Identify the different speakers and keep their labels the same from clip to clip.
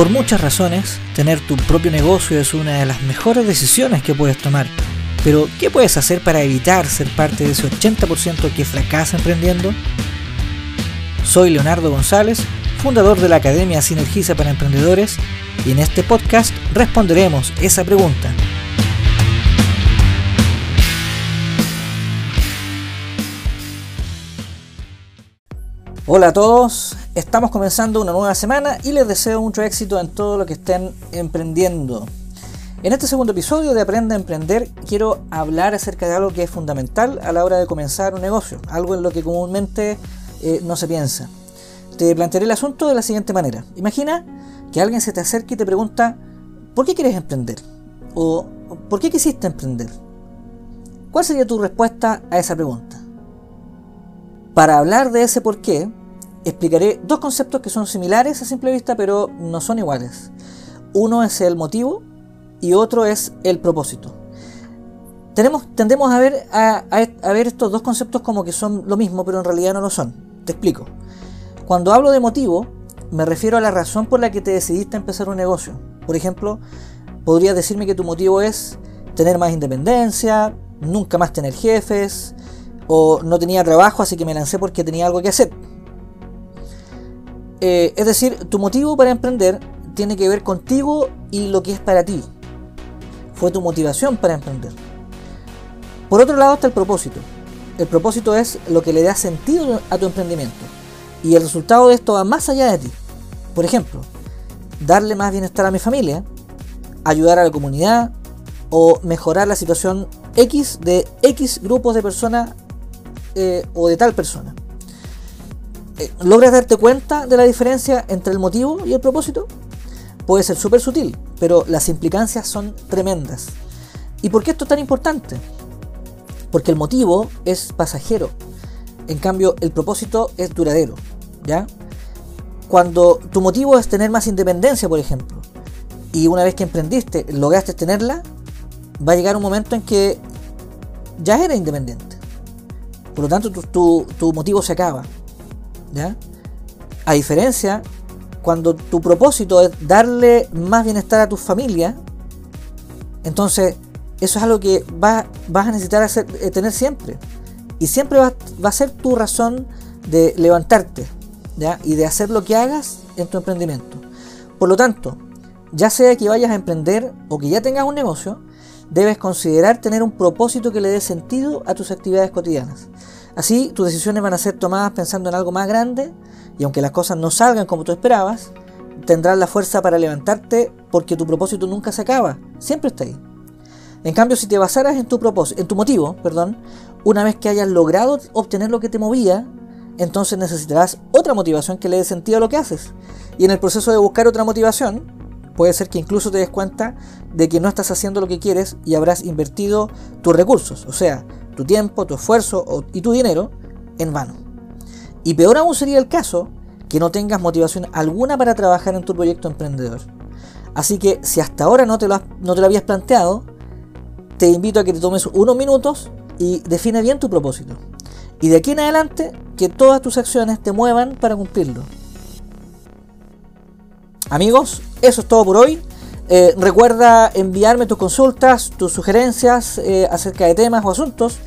Speaker 1: Por muchas razones, tener tu propio negocio es una de las mejores decisiones que puedes tomar. Pero, ¿qué puedes hacer para evitar ser parte de ese 80% que fracasa emprendiendo? Soy Leonardo González, fundador de la Academia Sinergiza para Emprendedores, y en este podcast responderemos esa pregunta. Hola a todos, estamos comenzando una nueva semana y les deseo mucho éxito en todo lo que estén emprendiendo. En este segundo episodio de Aprende a Emprender quiero hablar acerca de algo que es fundamental a la hora de comenzar un negocio, algo en lo que comúnmente eh, no se piensa. Te plantearé el asunto de la siguiente manera. Imagina que alguien se te acerca y te pregunta, ¿por qué quieres emprender? ¿O por qué quisiste emprender? ¿Cuál sería tu respuesta a esa pregunta? Para hablar de ese por qué, explicaré dos conceptos que son similares a simple vista, pero no son iguales. Uno es el motivo y otro es el propósito. Tenemos, tendemos a ver, a, ver estos dos conceptos como que son lo mismo, pero en realidad no lo son. Te explico. Cuando hablo de motivo, me refiero a la razón por la que te decidiste a empezar un negocio. Por ejemplo, podrías decirme que tu motivo es tener más independencia, nunca más tener jefes, o no tenía trabajo, así que me lancé porque tenía algo que hacer. Eh, es decir, tu motivo para emprender tiene que ver contigo y lo que es para ti. Fue tu motivación para emprender. Por otro lado está el propósito. El propósito es lo que le da sentido a tu emprendimiento. Y el resultado de esto va más allá de ti. Por ejemplo, darle más bienestar a mi familia, ayudar a la comunidad o mejorar la situación X de X grupos de personas eh, o de tal persona. Eh, ¿Logras darte cuenta de la diferencia entre el motivo y el propósito? Puede ser súper sutil, pero las implicancias son tremendas. ¿Y por qué esto es tan importante? Porque el motivo es pasajero, en cambio el propósito es duradero. ¿ya? Cuando tu motivo es tener más independencia, por ejemplo, y una vez que emprendiste lograste tenerla, va a llegar un momento en que ya eres independiente. Por lo tanto, tu, tu motivo se acaba. ¿ya? A diferencia, cuando tu propósito es darle más bienestar a tu familia, entonces eso es algo que vas, a necesitar hacer, eh, tener siempre. Y siempre va, a ser tu razón de levantarte ¿ya? y de hacer lo que hagas en tu emprendimiento. Por lo tanto, ya sea que vayas a emprender o que ya tengas un negocio, debes considerar tener un propósito que le dé sentido a tus actividades cotidianas. Así, tus decisiones van a ser tomadas pensando en algo más grande y aunque las cosas no salgan como tú esperabas, tendrás la fuerza para levantarte porque tu propósito nunca se acaba, siempre está ahí. En cambio, si te basaras en tu propósito, en tu motivo, perdón, una vez que hayas logrado obtener lo que te movía, entonces necesitarás otra motivación que le dé sentido a lo que haces. Y en el proceso de buscar otra motivación, puede ser que incluso te des cuenta de que no estás haciendo lo que quieres y habrás invertido tus recursos, o sea, tu tiempo, tu esfuerzo y tu dinero en vano. Y peor aún sería el caso que no tengas motivación alguna para trabajar en tu proyecto emprendedor. Así que si hasta ahora no te lo, no te lo habías planteado, te invito a que te tomes unos minutos y define bien tu propósito. Y de aquí en adelante, que todas tus acciones te muevan para cumplirlo. Amigos, eso es todo por hoy. Eh, recuerda enviarme tus consultas, tus sugerencias eh, acerca de temas o asuntos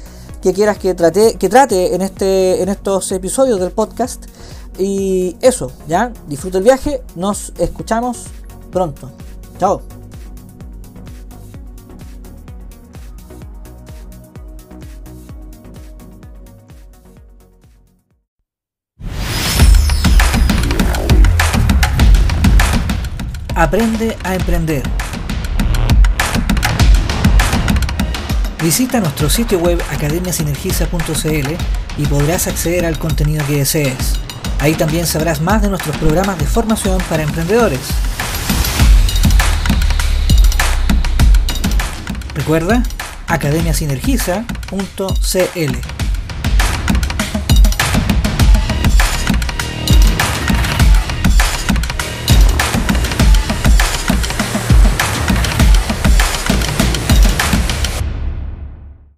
Speaker 1: que quieras que trate, que trate en, este, en estos episodios del podcast. Y eso, ya, disfruta el viaje, nos escuchamos pronto. Chao. Aprende a emprender. Visita nuestro sitio web academiasinergiza.cl y podrás acceder al contenido que desees. Ahí también sabrás más de nuestros programas de formación para emprendedores. Recuerda academiasinergiza.cl